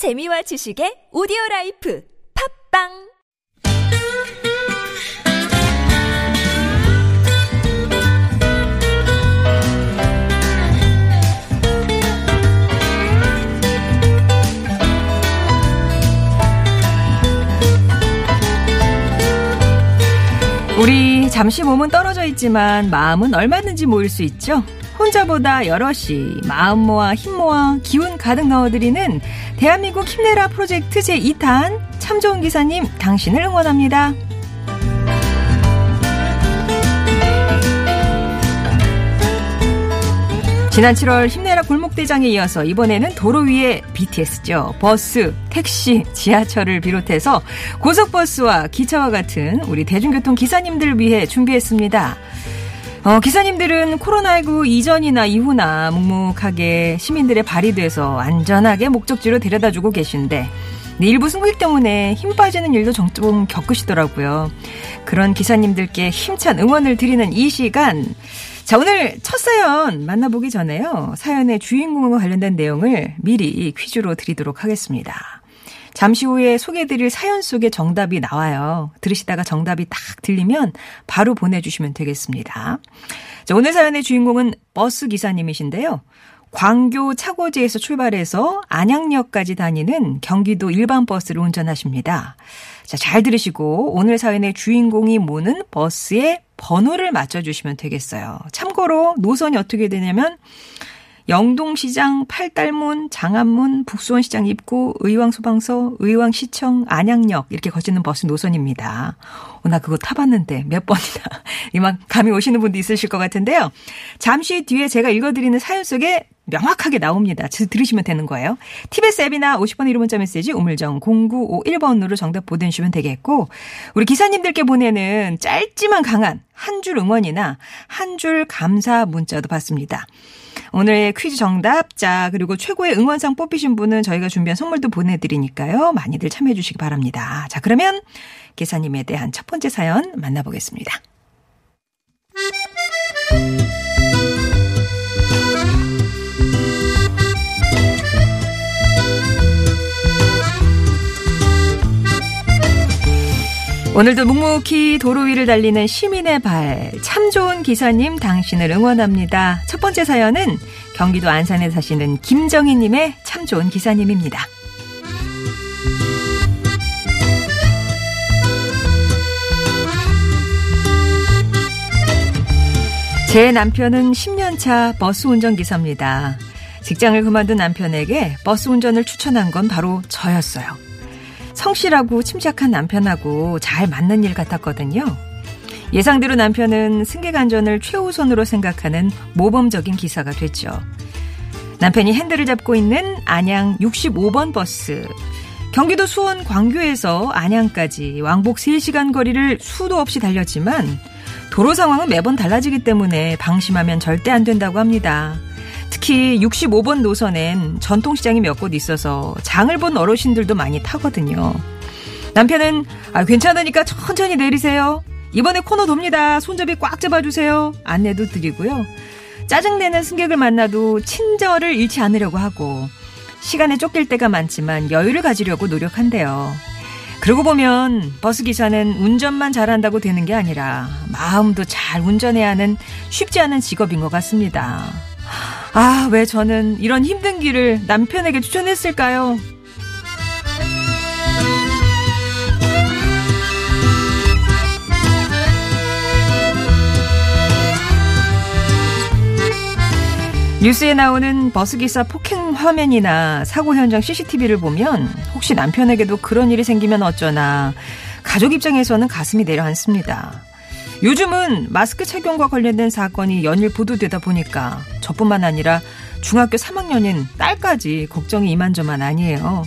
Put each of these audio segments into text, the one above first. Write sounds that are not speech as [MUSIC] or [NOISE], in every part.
재미와 지식의 오디오 라이프 팟빵 우리 잠시 몸은 떨어져 있지만 마음은 얼마든지 모일 수 있죠. 혼자보다 여럿이 마음 모아 힘 모아 기운 가득 넣어드리는 대한민국 힘내라 프로젝트 제2탄 참 좋은 기사님 당신을 응원합니다. 지난 7월 힘내라 골목대장에 이어서 이번에는 도로 위에 BTS죠. 버스, 택시, 지하철을 비롯해서 고속버스와 기차와 같은 우리 대중교통 기사님들 위해 준비했습니다. 어, 기사님들은 코로나19 이전이나 이후나 묵묵하게 시민들의 발이 돼서 안전하게 목적지로 데려다주고 계신데 네, 일부 승객 때문에 힘 빠지는 일도 종종 겪으시더라고요. 그런 기사님들께 힘찬 응원을 드리는 이 시간 자, 오늘 첫 사연 만나보기 전에요. 사연의 주인공과 관련된 내용을 미리 퀴즈로 드리도록 하겠습니다. 잠시 후에 소개해드릴 사연 속에 정답이 나와요. 들으시다가 정답이 딱 들리면 바로 보내주시면 되겠습니다. 자, 오늘 사연의 주인공은 버스 기사님이신데요. 광교 차고지에서 출발해서 안양역까지 다니는 경기도 일반 버스를 운전하십니다. 자, 잘 들으시고 오늘 사연의 주인공이 모는 버스의 번호를 맞춰주시면 되겠어요. 참고로 노선이 어떻게 되냐면 영동시장, 팔달문, 장안문, 북수원시장 입구, 의왕소방서, 의왕시청, 안양역 이렇게 거치는 버스 노선입니다. 어, 나 그거 타봤는데 몇 번이나 이만 감이 오시는 분도 있으실 것 같은데요. 잠시 뒤에 제가 읽어드리는 사연 속에 명확하게 나옵니다. 들으시면 되는 거예요. TBS 앱이나 50번 1호 문자 메시지 우물정 0951번으로 정답 보내주시면 되겠고 우리 기사님들께 보내는 짧지만 강한 한 줄 응원이나 한 줄 감사 문자도 받습니다. 오늘 퀴즈 정답자 그리고 최고의 응원상 뽑히신 분은 저희가 준비한 선물도 보내드리니까요. 많이들 참여해 주시기 바랍니다. 자 그러면 기사님에 대한 첫 번째 사연 만나보겠습니다. 오늘도 묵묵히 도로 위를 달리는 시민의 발, 참 좋은 기사님 당신을 응원합니다. 첫 번째 사연은 경기도 안산에 사시는 김정희님의 참 좋은 기사님입니다. 제 남편은 10년차 버스 운전기사입니다. 직장을 그만둔 남편에게 버스 운전을 추천한 건 바로 저였어요. 성실하고 침착한 남편하고 잘 맞는 일 같았거든요. 예상대로 남편은 승객 안전을 최우선으로 생각하는 모범적인 기사가 됐죠. 남편이 핸들을 잡고 있는 안양 65번 버스. 경기도 수원 광교에서 안양까지 왕복 3시간 거리를 수도 없이 달렸지만 도로 상황은 매번 달라지기 때문에 방심하면 절대 안 된다고 합니다. 특히 65번 노선엔 전통시장이 몇 곳 있어서 장을 본 어르신들도 많이 타거든요. 남편은 아, 괜찮으니까 천천히 내리세요. 이번에 코너 돕니다. 손잡이 꽉 잡아주세요. 안내도 드리고요. 짜증내는 승객을 만나도 친절을 잃지 않으려고 하고 시간에 쫓길 때가 많지만 여유를 가지려고 노력한대요. 그러고 보면 버스 기사는 운전만 잘한다고 되는 게 아니라 마음도 잘 운전해야 하는 쉽지 않은 직업인 것 같습니다. 아, 왜 저는 이런 힘든 길을 남편에게 추천했을까요? 뉴스에 나오는 버스기사 폭행 화면이나 사고 현장 CCTV를 보면 혹시 남편에게도 그런 일이 생기면 어쩌나 가족 입장에서는 가슴이 내려앉습니다. 요즘은 마스크 착용과 관련된 사건이 연일 보도되다 보니까 저뿐만 아니라 중학교 3학년인 딸까지 걱정이 이만저만 아니에요.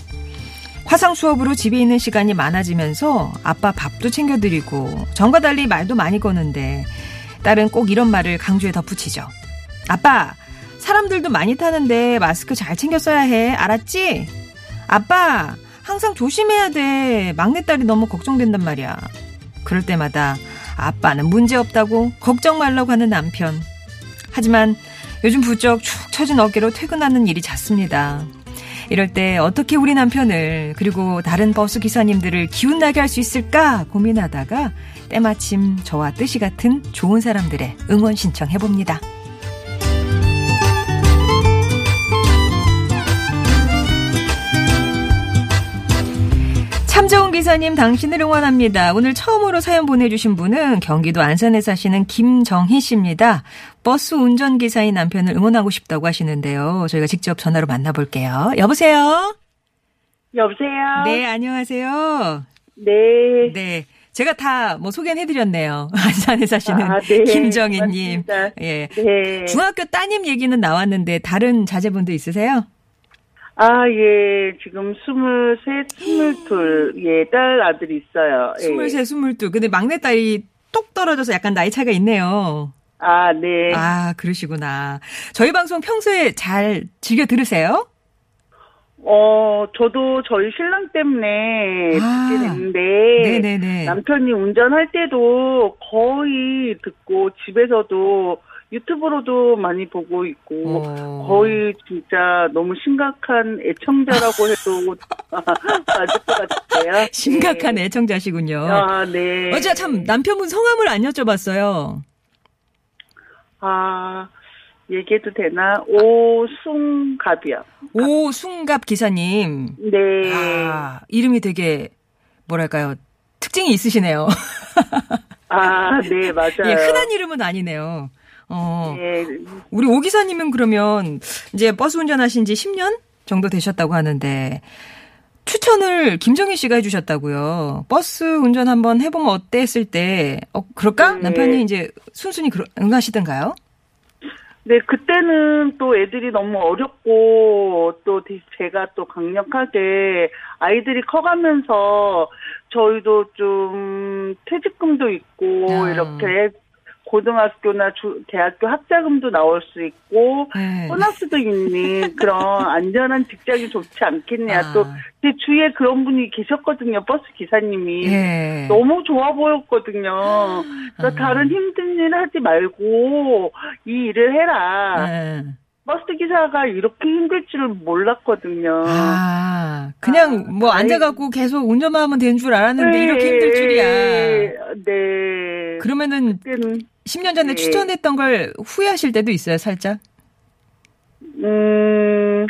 화상 수업으로 집에 있는 시간이 많아지면서 아빠 밥도 챙겨드리고 전과 달리 말도 많이 거는데 딸은 꼭 이런 말을 강조해 덧붙이죠. 아빠, 사람들도 많이 타는데 마스크 잘 챙겨 써야 해. 알았지? 아빠, 항상 조심해야 돼. 막내딸이 너무 걱정된단 말이야. 그럴 때마다 아빠는 문제 없다고 걱정 말라고 하는 남편. 하지만 요즘 부쩍 축 처진 어깨로 퇴근하는 일이 잦습니다. 이럴 때 어떻게 우리 남편을 그리고 다른 버스 기사님들을 기운나게 할 수 있을까 고민하다가 때마침 저와 뜻이 같은 좋은 사람들의 응원 신청해봅니다. 참 좋은 기사님 당신을 응원합니다. 오늘 처음으로 사연 보내주신 분은 경기도 안산에 사시는 김정희 씨입니다. 버스 운전기사인 남편을 응원하고 싶다고 하시는데요. 저희가 직접 전화로 만나볼게요. 여보세요? 여보세요? 네, 안녕하세요. 네. 네. 제가 다 뭐 소개는 해드렸네요. [LAUGHS] 안산에 사시는 아, 네. 김정희님. 예. 네. 중학교 따님 얘기는 나왔는데 다른 자제분도 있으세요? 아, 예. 지금 스물셋, 스물둘, 예, 딸 아들이 있어요. 예. 23, 22. 근데 막내딸이 똑 떨어져서 약간 나이 차이가 있네요. 아, 네. 아, 그러시구나. 저희 방송 평소에 잘 즐겨 들으세요? 어, 저도 저희 신랑 때문에 아, 듣게 됐는데. 네네네. 남편이 운전할 때도 거의 듣고 집에서도 유튜브로도 많이 보고 있고 어. 거의 진짜 너무 심각한 애청자라고 해도 [LAUGHS] 맞을 것 같아요. 심각한 네. 애청자시군요. 아, 네. 어제 참 남편분 성함을 안 여쭤봤어요. 아, 얘기해도 되나? 오숭갑이요. 오순갑 기사님. 네. 아, 이름이 되게 뭐랄까요? 특징이 있으시네요. 아, 네, 맞아요. 예, 흔한 이름은 아니네요. 어, 네, 우리 오 기사님은 그러면 이제 버스 운전하신 지 10년 정도 되셨다고 하는데 추천을 김정희 씨가 해주셨다고요. 버스 운전 한번 해보면 어때 했을 때, 어, 그럴까? 네. 남편이 이제 순순히 응하시던가요? 네, 그때는 또 애들이 너무 어렵고, 또 대- 제가 또 강력하게 아이들이 커가면서 저희도 좀 퇴직금도 있고, 아. 이렇게 고등학교나 주, 대학교 학자금도 나올 수 있고, 네. 수도 있는 [LAUGHS] 그런 안전한 직장이 좋지 않겠냐. 아. 또제 주위에 그런 분이 계셨거든요. 버스 기사님이. 예. 너무 좋아 보였거든요. 그래서 아. 다른 힘든 일 하지 말고 이 일을 해라. 예. 버스 기사가 이렇게 힘들 줄을 몰랐거든요. 아, 그냥 아, 뭐 아이. 앉아갖고 계속 운전만 하면 되는 줄 알았는데 이렇게 힘들 줄이야. 네. 그러면은 그때는 10년 전에 네. 추천했던 걸 후회하실 때도 있어요, 살짝? 음,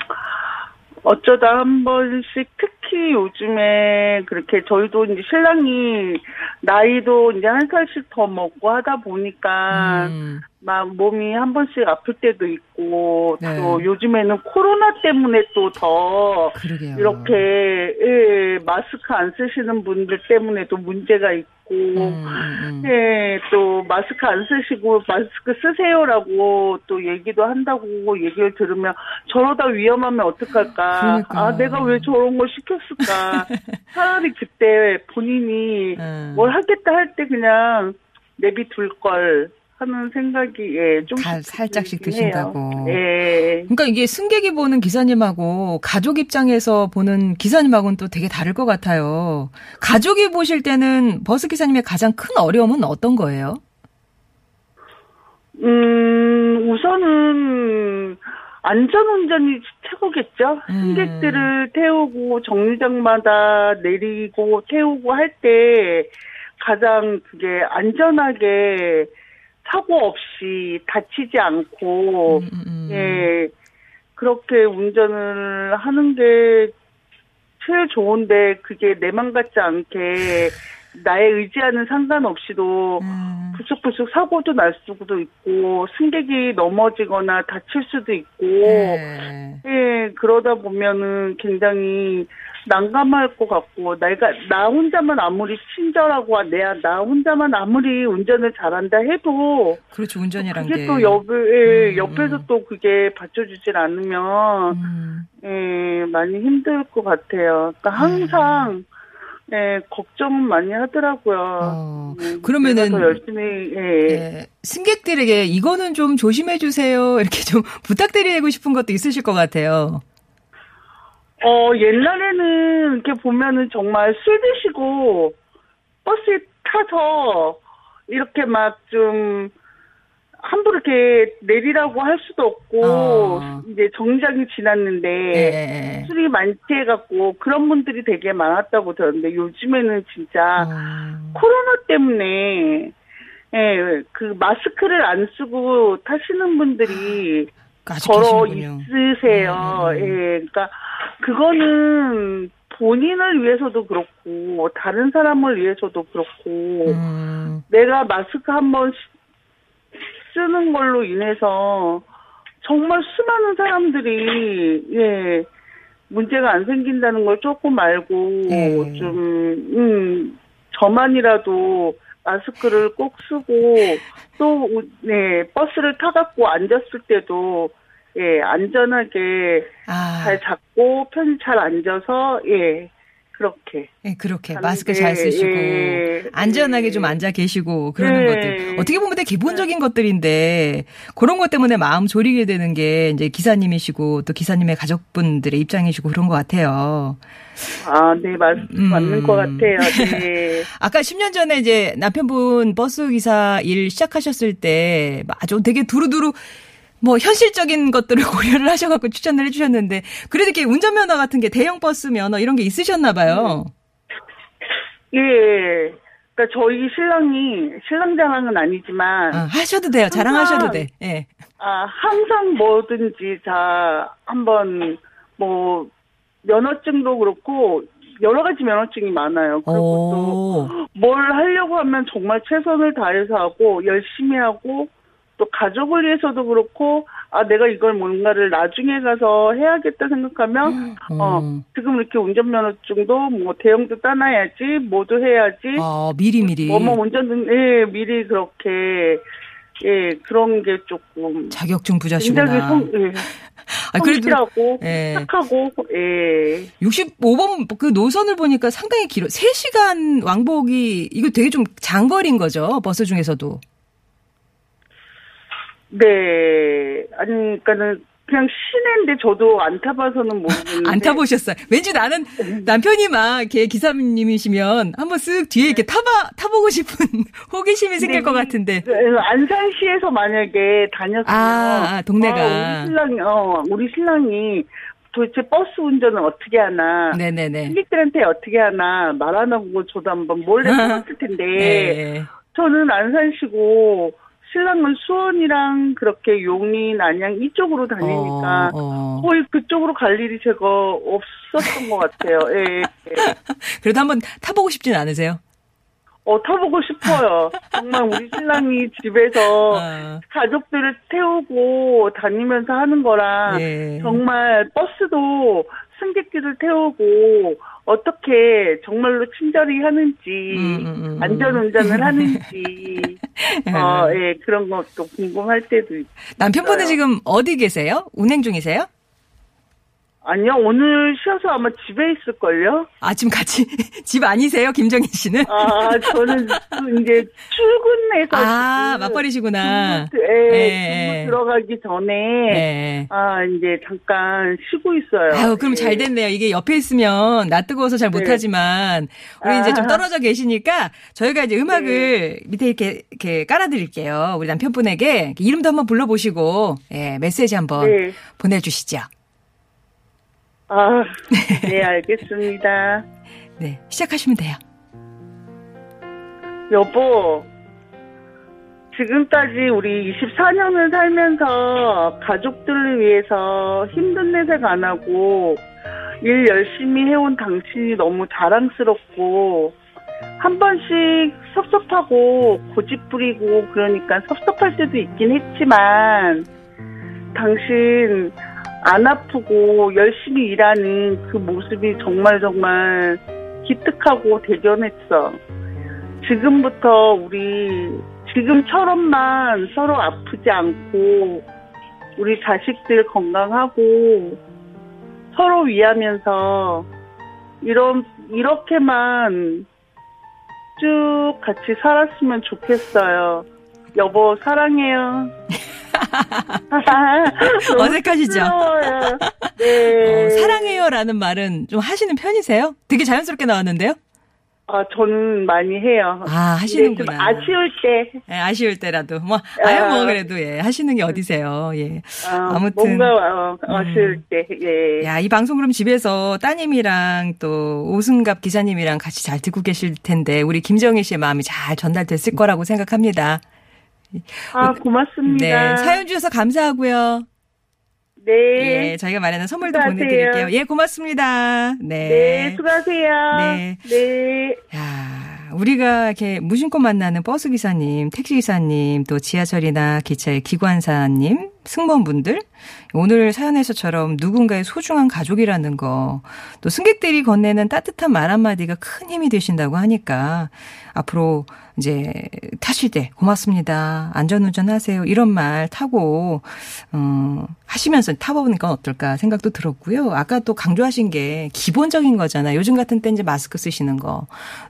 어쩌다 한 번씩 특히 요즘에 그렇게 저희도 이제 신랑이 나이도 이제 한 살씩 더 먹고 하다 보니까 음, 막 몸이 한 번씩 아플 때도 있고 네. 또 요즘에는 코로나 때문에 또 더. 이렇게 예, 마스크 안 쓰시는 분들 때문에도 문제가 있고 음, 음, 음. 예, 또 마스크 안 쓰시고 마스크 쓰세요라고 또 얘기도 한다고 얘기를 들으면 저러다 위험하면 어떡할까? 그러니까. 아, 내가 왜 저런 걸 시켰을까? [LAUGHS] 차라리 그때 본인이 음. 뭘 하겠다 할 때 그냥 내비둘 걸 하는 생각이 예, 좀 살- 살짝씩 드신다고. 예. 그러니까 이게 승객이 보는 기사님하고 가족 입장에서 보는 기사님하고는 또 되게 다를 것 같아요. 가족이 보실 때는 버스 기사님의 가장 큰 어려움은 어떤 거예요? 음, 우선은 안전운전이 최고겠죠. 음. 승객들을 태우고 정류장마다 내리고 태우고 할 때 가장 그게 안전하게 사고 없이 다치지 않고 음, 음, 음. 예 그렇게 운전을 하는 게 제일 좋은데 그게 내 맘 같지 않게 나의 의지와는 상관없이도 음. 부쩍부쩍 사고도 날 수도 있고 승객이 넘어지거나 다칠 수도 있고 네. 예 그러다 보면은 굉장히 난감할 것 같고 내가 나 혼자만 아무리 친절하고 내가 나 혼자만 아무리 운전을 잘한다 해도 그렇죠. 운전이란 그게 게. 또 옆에 예, 음, 옆에서 음. 또 그게 받쳐주질 않으면 음. 예 많이 힘들 것 같아요. 그러니까 항상 예 걱정은 많이 하더라고요. 어, 음, 그러면은 더 열심히 예. 예, 승객들에게 이거는 좀 조심해 주세요. 이렇게 좀 [LAUGHS] 부탁드리고 싶은 것도 있으실 것 같아요. 어, 옛날에는 이렇게 보면은 정말 술 드시고 버스에 타서 이렇게 막 좀 함부로 이렇게 내리라고 할 수도 없고 어. 이제 정장이 지났는데 예. 술이 만취해갖고 그런 분들이 되게 많았다고 들었는데 요즘에는 진짜 어. 코로나 때문에 예, 그 마스크를 안 쓰고 타시는 분들이 아직 걸어. 있으세요. 음, 음, 음. 예, 그러니까 그거는 본인을 위해서도 그렇고 다른 사람을 위해서도 그렇고 음. 내가 마스크 한번 쓰는 걸로 인해서 정말 수많은 사람들이 예 문제가 안 생긴다는 걸 조금 알고 네. 좀 음, 저만이라도 마스크를 꼭 쓰고 또 네 버스를 타갖고 앉았을 때도 예 안전하게 아, 잘 잡고 편히 잘 앉아서 예 그렇게 예, 그렇게 마스크 잘 쓰시고 예, 안전하게 예. 좀 앉아 계시고 그러는 네. 것들 어떻게 보면 되게 기본적인 것들인데 그런 것 때문에 마음 졸이게 되는 게 이제 기사님이시고 또 기사님의 가족분들의 입장이시고 그런 것 같아요. 아, 네, 맞, 음. 맞는 것 같아요. [LAUGHS] 네. 아까 10년 전에 이제 남편분 버스 기사 일 시작하셨을 때 아주 되게 두루두루 뭐 현실적인 것들을 [LAUGHS] 고려를 하셔갖고 추천을 해주셨는데 그래도 이렇게 운전면허 같은 게 대형 버스 면허 이런 게 있으셨나 봐요. 예. 그러니까 저희 신랑이 신랑 자랑은 아니지만 아, 하셔도 돼요. 자랑하셔도 돼. 예. 아, 항상 뭐든지 다 한번 뭐 면허증도 그렇고 여러 가지 면허증이 많아요. 그리고 오. 또뭘 하려고 하면 정말 최선을 다해서 하고 열심히 하고 또 가족을 위해서도 그렇고 아 내가 이걸 뭔가를 나중에 가서 해야겠다 생각하면 어 음. 지금 이렇게 운전면허증도 뭐 대형도 따놔야지 뭐도 해야지 아, 미리 미리. 뭐뭐 운전은 예 미리 그렇게 예 그런 게 조금 자격증 부자시구나. 굉장히 성, 예, [LAUGHS] 아, 그래도 성실하고 예. 착하고 예 65번 그 노선을 보니까 상당히 길어. 3시간 왕복이 이거 되게 좀 장거리인 거죠. 버스 중에서도. 네. 아니, 그니까는, 그냥 시내인데 저도 안 타봐서는 모르겠는데. [LAUGHS] 안 타보셨어요. 왠지 나는 남편이 막 이렇게 기사님이시면 한번 쓱 뒤에 이렇게 타봐 타보고 싶은 [LAUGHS] 호기심이 생길 네, 것 같은데. 네, 안산시에서 만약에 다녔으면. 아, 아, 동네가. 어, 우리 신랑이, 어, 우리 신랑이 도대체 버스 운전을 어떻게 하나. 네네네. 승객들한테 어떻게 하나 말 안 하고 저도 한번 몰래 해봤을 텐데. 네. 저는 안산시고, 신랑은 수원이랑 그렇게 용인, 안양 이쪽으로 다니니까. 어, 어. 거의 그쪽으로 갈 일이 제가 없었던 것 같아요. 예, 예. [LAUGHS] 그래도 한번 타보고 싶진 않으세요? 어, 타보고 싶어요. 정말 우리 신랑이 집에서 아, 가족들을 태우고 다니면서 하는 거랑 예. 정말 버스도 승객들을 태우고 어떻게 정말로 친절히 하는지 음, 음, 음. 안전 운전을 [LAUGHS] 하는지 어, 예, 그런 것도 궁금할 때도 있 남편분은 있어요. 지금 어디 계세요? 운행 중이세요? 아니요, 오늘 쉬어서 아마 집에 있을걸요? 아, 지금 같이 [LAUGHS] 집 아니세요? 김정희 씨는? 아, 저는 또 이제 출근해서. 아, 맞벌이시구나. 예, 예. 근무 들어가기 전에. 네. 아, 이제 잠깐 쉬고 있어요. 아유, 그럼 예. 잘 됐네요. 이게 옆에 있으면 나 뜨거워서 잘 네. 못하지만 우리 이제 좀 아. 떨어져 계시니까 저희가 이제 음악을 밑에 이렇게 이렇게 깔아드릴게요. 우리 남편분에게 이름도 한번 불러보시고 예, 메시지 한번 네. 보내주시죠. 아, 네, 알겠습니다. [LAUGHS] 네, 시작하시면 돼요. 여보, 지금까지 우리 24년을 살면서 가족들을 위해서 힘든 내색 안 하고 일 열심히 해온 당신이 너무 자랑스럽고 한 번씩 섭섭하고 고집 부리고 그러니까 섭섭할 때도 있긴 했지만 당신 안 아프고 열심히 일하는 그 모습이 정말 정말 기특하고 대견했어. 지금부터 우리 지금처럼만 서로 아프지 않고 우리 자식들 건강하고 서로 위하면서 이런 이렇게만 쭉 같이 살았으면 좋겠어요. 여보 사랑해요. [LAUGHS] 너무 [LAUGHS] 어색하시죠? 쑥스러워요. 네. 어, 사랑해요라는 말은 좀 하시는 편이세요? 되게 자연스럽게 나왔는데요? 아, 저는 많이 해요. 아, 하시는구나. 좀 아쉬울 때. 예, 아쉬울 때라도. 뭐, 아유, 뭐, 그래도, 예, 하시는 게 어디세요. 예. 아, 아무튼. 뭔가 어, 아쉬울 때, 예. 야, 이 방송 그럼 집에서 따님이랑 또 오승갑 기자님이랑 같이 잘 듣고 계실 텐데, 우리 김정희 씨의 마음이 잘 전달됐을 거라고 생각합니다. 아, 고맙습니다. 네. 사연 주셔서 감사하고요. 네. 예, 저희가 마련한 선물도 수고하세요. 보내드릴게요. 예, 고맙습니다. 네. 네, 수고하세요. 네. 네. 야, 우리가 이렇게 무심코 만나는 버스 기사님, 택시 기사님, 또 지하철이나 기차의 기관사님, 승무원분들, 오늘 사연에서처럼 누군가의 소중한 가족이라는 거, 또 승객들이 건네는 따뜻한 말 한마디가 큰 힘이 되신다고 하니까 앞으로 이제 타실 때 고맙습니다. 안전운전 하세요. 이런 말 타고 어 하시면서 타보는 건 어떨까 생각도 들었고요. 아까 또 강조하신 게 기본적인 거잖아요. 요즘 같은 때 이제 마스크 쓰시는 거.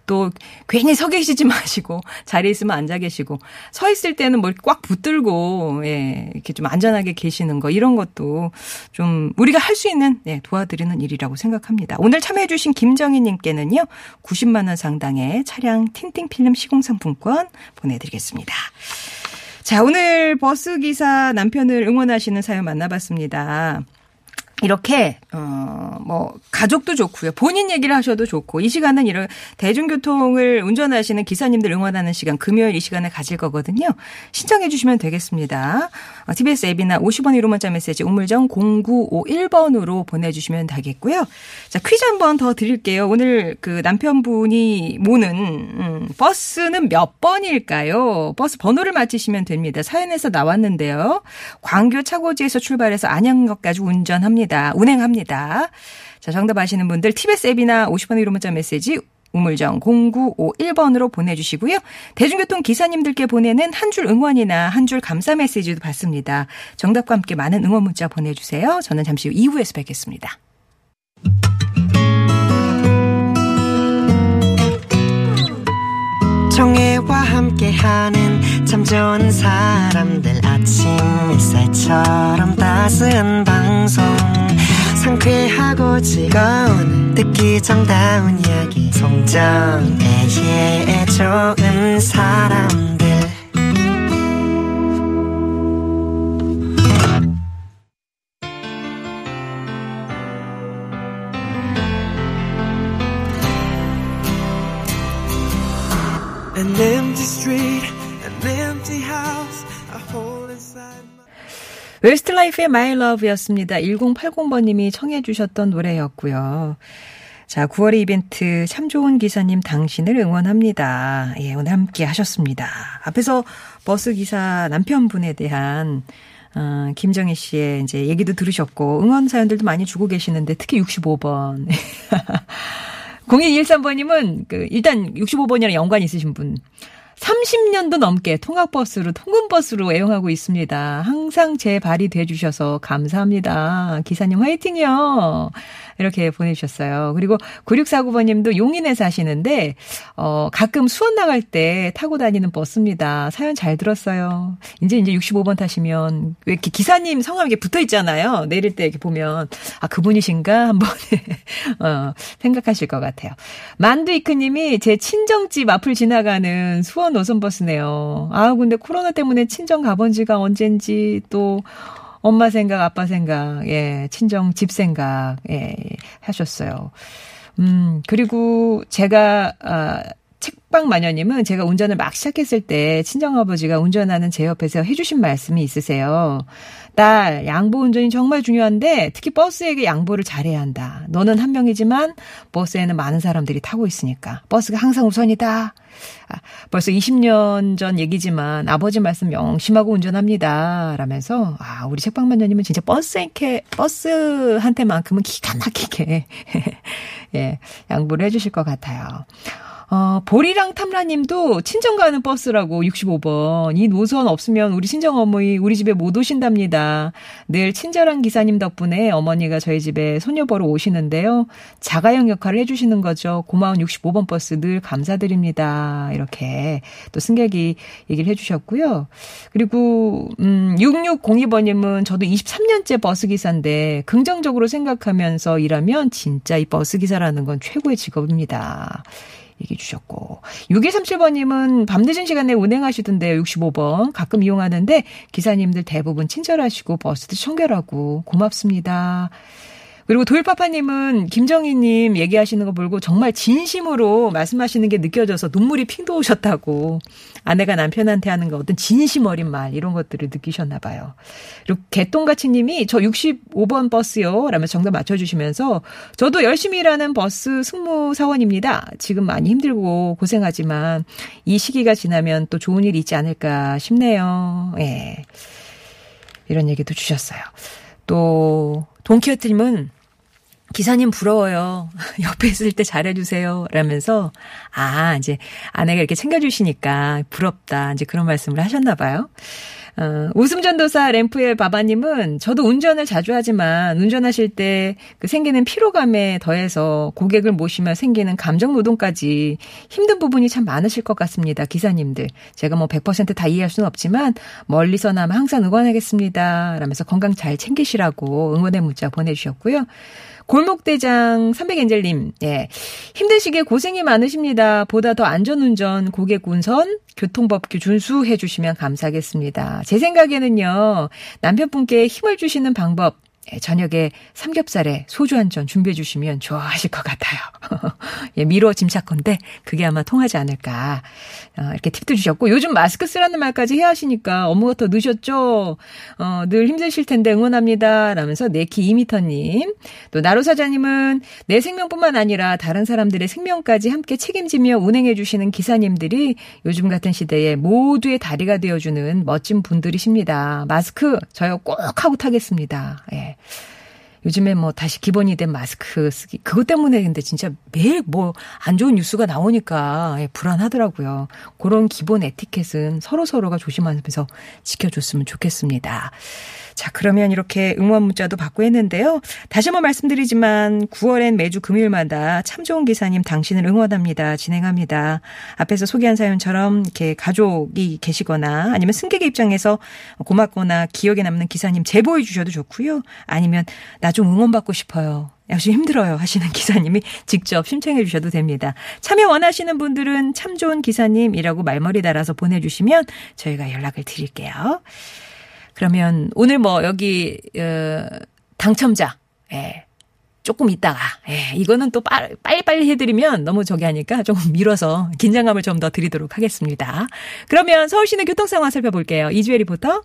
또 괜히 서 계시지 [LAUGHS] 마시고 자리에 있으면 앉아 계시고 서 있을 때는 뭘 꽉 붙들고 예, 이렇게 좀 안전하게 계시는 거 이런 것도 좀 우리가 할 수 있는 예, 도와드리는 일이라고 생각합니다. 오늘 참여해 주신 김정희 님께는요. 90만 원 상당의 차량 틴팅 필름 시공 상품권 보내 드리겠습니다. 자, 오늘 버스 기사 남편을 응원하시는 사연 만나봤습니다. 이렇게 어뭐 가족도 좋고요. 본인 얘기를 하셔도 좋고 이 시간은 이런 대중교통을 운전하시는 기사님들 응원하는 시간 금요일 이 시간에 가질 거거든요. 신청해 주시면 되겠습니다. 어, TBS 앱이나 50원 1호 문자 메시지 우물정 0951번으로 보내 주시면 되겠고요. 자 퀴즈 한 번 더 드릴게요. 오늘 그 남편분이 모는 음, 버스는 몇 번일까요? 버스 번호를 맞히시면 됩니다. 사연에서 나왔는데요. 광교 차고지에서 출발해서 안양역까지 운전합니다. 운행합니다. 자, 정답 아시는 분들 TBS 앱이나 50원 1호 문자 메시지 우물정 0951번으로 보내주시고요. 대중교통 기사님들께 보내는 한 줄 응원이나 한 줄 감사 메시지도 받습니다. 정답과 함께 많은 응원 문자 보내주세요. 저는 잠시 후 2부에서 뵙겠습니다. 정혜와 함께하는 참 좋은 사람들 아침 햇살처럼 따스한 방송. 상쾌하고 즐거운 듣기 정다운 이야기. 송정애의 좋은 사람들 웨스트라이프의 My Love였습니다. 1080번님이 청해 주셨던 노래였고요. 자, 9월의 이벤트 참 좋은 기사님 당신을 응원합니다. 예, 오늘 함께 하셨습니다. 앞에서 버스 기사 남편분에 대한 어, 김정희 씨의 이제 얘기도 들으셨고 응원 사연들도 많이 주고 계시는데 특히 65번. [LAUGHS] 0213번님은 그 일단 65번이랑 연관 있으신 분. 30년도 넘게 통학버스로 통근버스로 애용하고 있습니다. 항상 제 발이 돼주셔서 감사합니다. 기사님 화이팅이요. 이렇게 보내주셨어요. 그리고 9649번님도 용인에 사시는데 어 가끔 수원 나갈 때 타고 다니는 버스입니다. 사연 잘 들었어요. 이제 이제 65번 타시면 왜 이렇게 기사님 성함 이렇게 붙어 있잖아요. 내릴 때 이렇게 보면 아 그분이신가 한번 [LAUGHS] 어, 생각하실 것 같아요. 만두이크님이 제 친정집 앞을 지나가는 수원 노선버스네요. 아 근데 코로나 때문에 친정 가본 지가 언젠지 또 엄마 생각, 아빠 생각, 예, 친정 집 생각, 예, 하셨어요. 음, 그리고 제가, 아, 책방 마녀님은 제가 운전을 막 시작했을 때 친정아버지가 운전하는 제 옆에서 해주신 말씀이 있으세요. 딸, 양보 운전이 정말 중요한데 특히 버스에게 양보를 잘해야 한다. 너는 한 명이지만 버스에는 많은 사람들이 타고 있으니까 버스가 항상 우선이다. 아, 벌써 20년 전 얘기지만 아버지 말씀 명심하고 운전합니다. 라면서 아, 우리 책방 마녀님은 진짜 버스한테 버스한테만큼은 기가 막히게 [LAUGHS] 예, 양보를 해 주실 것 같아요. 어, 보리랑 탐라님도 친정 가는 버스라고 65번. 이 노선 없으면 우리 친정 어머니 우리 집에 못 오신답니다. 늘 친절한 기사님 덕분에 어머니가 저희 집에 손녀 보러 오시는데요. 자가용 역할을 해주시는 거죠. 고마운 65번 버스 늘 감사드립니다. 이렇게 또 승객이 얘기를 해주셨고요. 그리고 음, 6602번님은 저도 23년째 버스 기사인데 긍정적으로 생각하면서 일하면 진짜 이 버스 기사라는 건 최고의 직업입니다. 얘기해 주셨고 6237번님은 밤늦은 시간에 운행하시던데요. 65번 가끔 이용하는데 기사님들 대부분 친절하시고 버스도 청결하고 고맙습니다. 그리고 도일파파님은 김정희님 얘기하시는 거 보고 정말 진심으로 말씀하시는 게 느껴져서 눈물이 핑 도우셨다고 아내가 남편한테 하는 거 어떤 진심 어린 말 이런 것들을 느끼셨나 봐요. 그리고 개똥같이 님이 저 65번 버스요 라면서 정답 맞춰주시면서 저도 열심히 일하는 버스 승무사원입니다. 지금 많이 힘들고 고생하지만 이 시기가 지나면 또 좋은 일이 있지 않을까 싶네요. 예. 이런 얘기도 주셨어요. 또 동키호트님은 기사님 부러워요. [LAUGHS] 옆에 있을 때 잘해주세요. 라면서, 아, 이제 아내가 이렇게 챙겨주시니까 부럽다. 이제 그런 말씀을 하셨나 봐요. 어, 웃음전도사 램프의 바바님은 저도 운전을 자주 하지만 운전하실 때 그 생기는 피로감에 더해서 고객을 모시며 생기는 감정 노동까지 힘든 부분이 참 많으실 것 같습니다. 기사님들. 제가 뭐 100%다 이해할 수는 없지만 멀리서나마 항상 응원하겠습니다. 라면서 건강 잘 챙기시라고 응원의 문자 보내주셨고요. 골목대장 300엔젤님, 예. 힘드시게 고생이 많으십니다. 보다 더 안전운전, 고객 운선, 교통법규 준수해 주시면 감사하겠습니다. 제 생각에는요, 남편분께 힘을 주시는 방법, 예, 저녁에 삼겹살에 소주 한 잔 준비해 주시면 좋아하실 것 같아요. [LAUGHS] 예, 미뤄 짐작건데 그게 아마 통하지 않을까. 어, 이렇게 팁도 주셨고 요즘 마스크 쓰라는 말까지 해야 하시니까 업무가 더 늦었죠. 어, 늘 힘드실 텐데 응원합니다. 라면서 네키 2미터님. 또 나로사장님은 내 생명뿐만 아니라 다른 사람들의 생명까지 함께 책임지며 운행해 주시는 기사님들이 요즘 같은 시대에 모두의 다리가 되어주는 멋진 분들이십니다. 마스크 저요 꼭 하고 타겠습니다. 예. 요즘에 뭐 다시 기본이 된 마스크 쓰기 그것 때문에 근데 진짜 매일 뭐 안 좋은 뉴스가 나오니까 예, 불안하더라고요. 그런 기본 에티켓은 서로 서로가 조심하면서 지켜줬으면 좋겠습니다. 자, 그러면 이렇게 응원 문자도 받고 했는데요. 다시 한번 말씀드리지만 9월엔 매주 금요일마다 참 좋은 기사님 당신을 응원합니다. 진행합니다. 앞에서 소개한 사연처럼 이렇게 가족이 계시거나 아니면 승객의 입장에서 고맙거나 기억에 남는 기사님 제보해 주셔도 좋고요. 아니면 나 좀 응원받고 싶어요. 역시 힘들어요 하시는 기사님이 직접 신청해 주셔도 됩니다. 참여 원하시는 분들은 참 좋은 기사님이라고 말머리 달아서 보내주시면 저희가 연락을 드릴게요. 그러면 오늘 뭐 여기 어, 당첨자 예. 조금 있다가 예, 이거는 또 빨리 빨리 해드리면 너무 저기 하니까 조금 [LAUGHS] 미뤄서 긴장감을 좀 더 드리도록 하겠습니다. 그러면 서울시내 교통 상황 살펴볼게요. 이주혜 리포터.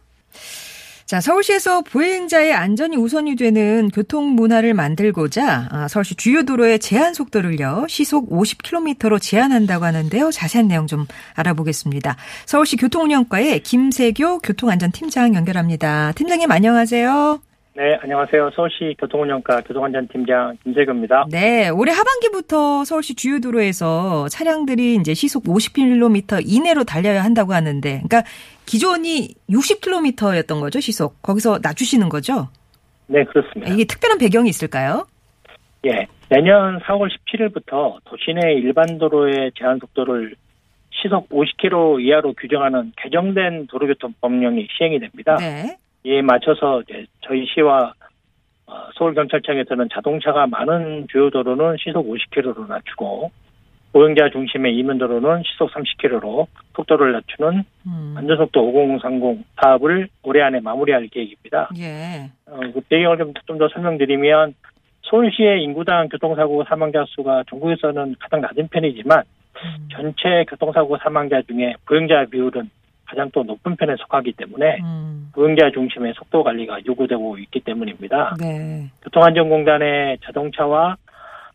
자, 서울시에서 보행자의 안전이 우선이 되는 교통 문화를 만들고자 아, 서울시 주요 도로의 제한 속도를요 시속 50km로 제한한다고 하는데요. 자세한 내용 좀 알아보겠습니다. 서울시 교통운영과의 김세교 교통안전팀장 연결합니다. 팀장님 안녕하세요. 네, 안녕하세요. 서울시 교통운영과 교통안전팀장 김재규입니다. 네, 올해 하반기부터 서울시 주요 도로에서 차량들이 이제 시속 50km 이내로 달려야 한다고 하는데, 그러니까 기존이 60km였던 거죠, 시속. 거기서 낮추시는 거죠? 네, 그렇습니다. 이게 특별한 배경이 있을까요? 예, 내년 4월 17일부터 도시내 일반 도로의 제한 속도를 시속 50km 이하로 규정하는 개정된 도로교통법령이 시행이 됩니다. 네. 이에 맞춰서 이제 저희 시와 어, 서울경찰청에서는 자동차가 많은 주요 도로는 시속 50km로 낮추고 보행자 중심의 이면도로는 시속 30km로 속도를 낮추는 음. 안전속도 5030 사업을 올해 안에 마무리할 계획입니다. 예. 어, 그 배경을 좀더 설명드리면 서울시의 인구당 교통사고 사망자 수가 전국에서는 가장 낮은 편이지만 음. 전체 교통사고 사망자 중에 보행자 비율은 가장 또 높은 편에 속하기 때문에 음. 보행자 중심의 속도 관리가 요구되고 있기 때문입니다. 네. 교통안전공단의 자동차와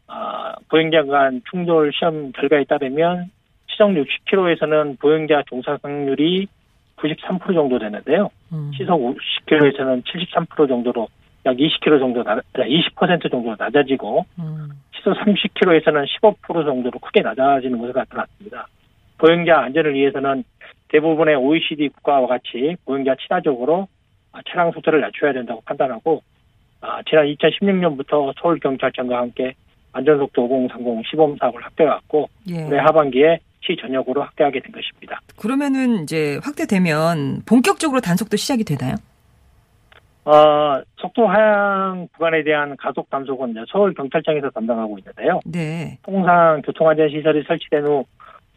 아, 보행자 간 충돌 시험 결과에 따르면 시속 60km에서는 보행자 종사상률이 93% 정도 되는데요. 음. 시속 50km에서는 73% 정도로 약 20km 정도, 나, 20% 정도 낮아지고 음. 시속 30km에서는 15% 정도로 크게 낮아지는 것으로 나타났습니다. 보행자 안전을 위해서는 대부분의 OECD 국가와 같이 보행자 친화적으로 아, 차량 속도를 낮춰야 된다고 판단하고 아, 지난 2016년부터 서울경찰청과 함께 안전속도 5030 시범 사업을 확대해왔고 예. 올해 하반기에 시 전역으로 확대하게 된 것입니다. 그러면은 이제 확대되면 본격적으로 단속도 시작이 되나요? 어, 속도 하향 구간에 대한 가속 단속은 서울 경찰청에서 담당하고 있는데요. 네. 통상 교통안전 시설이 설치된 후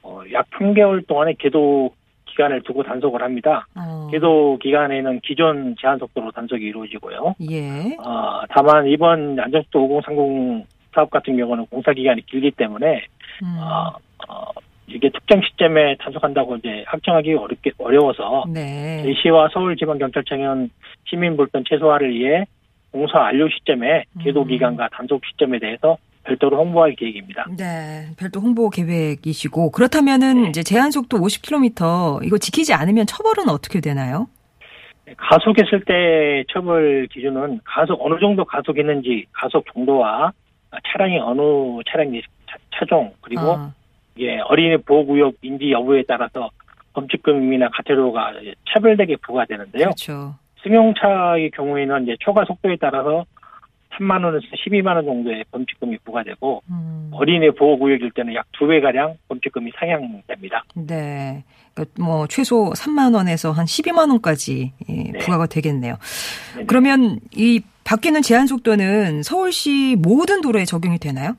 어, 약 3개월 동안의 계도 기간을 두고 단속을 합니다. 어, 계도 기간에는 기존 제한 속도로 단속이 이루어지고요. 예. 어, 다만 이번 안전속도 5030 사업 같은 경우는 공사 기간이 길기 때문에 음, 어, 어, 이게 특정 시점에 단속한다고 이제 확정하기 어렵게 어려워서 네. 제시와 서울지방경찰청은 시민 불편 최소화를 위해 공사 완료 시점에 계도 음. 기간과 단속 시점에 대해서 별도로 홍보할 계획입니다. 네, 별도 홍보 계획이시고 그렇다면은 네. 이제 제한 속도 50km 이거 지키지 않으면 처벌은 어떻게 되나요? 가속했을 때 처벌 기준은 가속 어느 정도 가속했는지 가속 정도와 차량이 어느 차량이 차- 차종 그리고 아, 예, 어린이 보호구역 인지 여부에 따라서 범칙금이나 과태료가 차별되게 부과되는데요. 그렇죠. 승용차의 경우에는 이제 초과 속도에 따라서 3만 원에서 12만 원 정도의 범칙금이 부과되고 음, 어린이 보호구역일 때는 약 두 배 가량 범칙금이 상향됩니다. 네. 그러니까 뭐 최소 3만 원에서 한 12만 원까지 예, 네. 부과가 되겠네요. 네네. 그러면 이 바뀌는 제한 속도는 서울시 모든 도로에 적용이 되나요?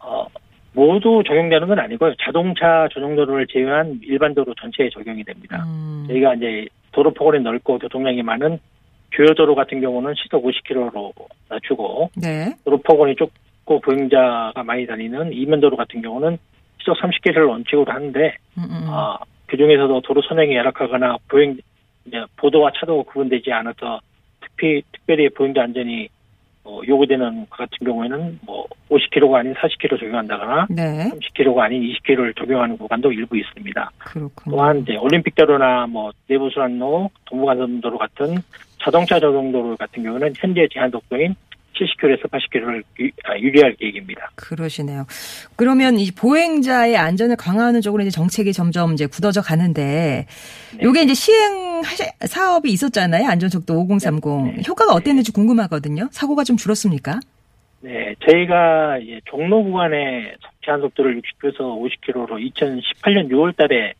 어, 모두 적용되는 건 아니고요. 자동차 전용도로를 제외한 일반 도로 전체에 적용이 됩니다. 음, 저희가 이제 도로 폭원이 넓고 교통량이 많은 주요도로 같은 경우는 시속 50km로 낮추고 네. 도로 폭원이 좁고 보행자가 많이 다니는 이면도로 같은 경우는 시속 30km를 원칙으로 하는데 음, 음. 아, 그 중에서도 도로 선행이 열악하거나 보행 보도와 차도가 구분되지 않아서 특히 특별히 보행자 안전이 어, 요구되는 것 같은 경우에는 뭐 50km가 아닌 40km 적용한다거나 네. 30km가 아닌 20km를 적용하는 구간도 일부 있습니다. 그렇군요. 또한 이제 올림픽도로나 뭐 내부순환로, 동부간선도로 같은 자동차 전용도로 같은 경우는 현재 제한 속도인 70km에서 80km를 유리할 계획입니다. 그러시네요. 그러면 이 보행자의 안전을 강화하는 쪽으로 이제 정책이 점점 이제 굳어져 가는데 네. 요게 이제 시행 사업이 있었잖아요. 안전속도 5030. 네. 효과가 어땠는지 궁금하거든요. 사고가 좀 줄었습니까? 네, 저희가 종로 구간의 제한 속도를 60km에서 50km로 2018년 6월 달에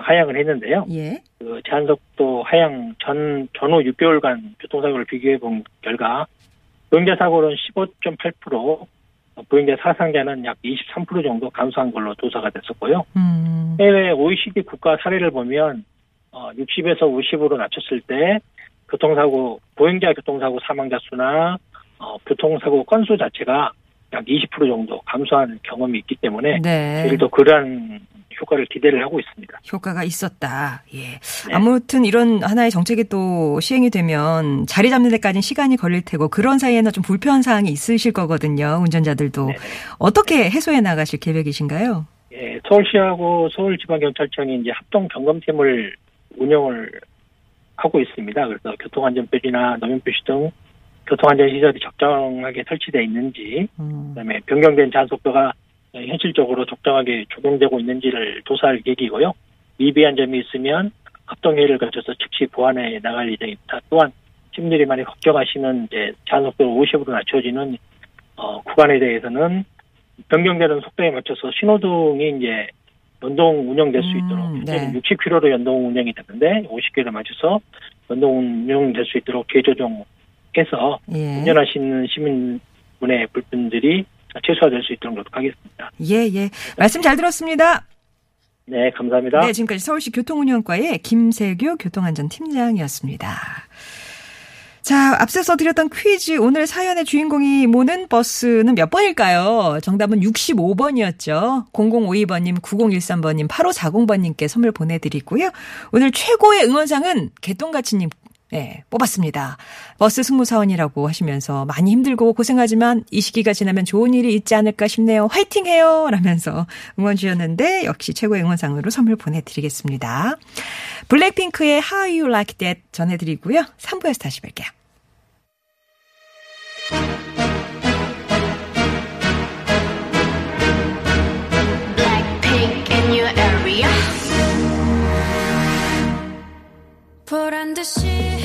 하향을 했는데요. 예. 그 제한 속도 하향 전, 전후 6개월간 교통사고를 비교해 본 결과 보행자 사고는 15.8%, 보행자 사상자는 약 23% 정도 감소한 걸로 조사가 됐었고요. 음. 해외 OECD 국가 사례를 보면 어, 60에서 50으로 낮췄을 때 교통사고 보행자 교통사고 사망자 수나 어, 교통사고 건수 자체가 약 20% 정도 감소한 경험이 있기 때문에 네. 저희도 그러한 효과를 기대를 하고 있습니다. 효과가 있었다. 예. 네. 아무튼 이런 하나의 정책이 또 시행이 되면 자리 잡는 데까지는 시간이 걸릴 테고 그런 사이에는 좀 불편 사항이 있으실 거거든요. 운전자들도. 네네. 어떻게 해소해 나가실 계획이신가요? 예, 서울시하고 서울지방경찰청이 이제 합동 점검팀을 운영을 하고 있습니다. 그래서 교통안전표지나 노면표시 등 교통안전 시설이 적정하게 설치되어 있는지, 음. 그다음에 변경된 제한속도가 현실적으로 적정하게 적용되고 있는지를 조사할 계획이고요. 미비한 점이 있으면 합동회의를 거쳐서 즉시 보완해 나갈 예정입니다. 또한 시민들이 많이 걱정하시는 이제 제한속도를 50으로 낮춰지는 어, 구간에 대해서는 변경되는 속도에 맞춰서 신호등이 이제 연동 운영될 수 음, 있도록 현재는 네. 60km로 연동 운영이 되는데 50km 맞춰서 연동 운영될 수 있도록 재조정해서 예. 운전하시는 시민분의 불편들이 최소화될 수 있도록 노력하겠습니다. 예, 예. 말씀 잘 들었습니다. 네, 감사합니다. 네, 지금까지 서울시 교통운영과의 김세규 교통안전팀장이었습니다. 자, 앞서서 드렸던 퀴즈 오늘 사연의 주인공이 모는 버스는 몇 번일까요? 정답은 65번이었죠. 0052번님, 9013번님, 8540번님께 선물 보내드리고요. 오늘 최고의 응원상은 개똥가치님 네, 뽑았습니다. 버스 승무사원이라고 하시면서 많이 힘들고 고생하지만 이 시기가 지나면 좋은 일이 있지 않을까 싶네요. 화이팅 해요! 라면서 응원 주셨는데 역시 최고의 응원상으로 선물 보내드리겠습니다. 블랙핑크의 How You Like That 전해드리고요. 3부에서 다시 뵐게요. 보란 듯이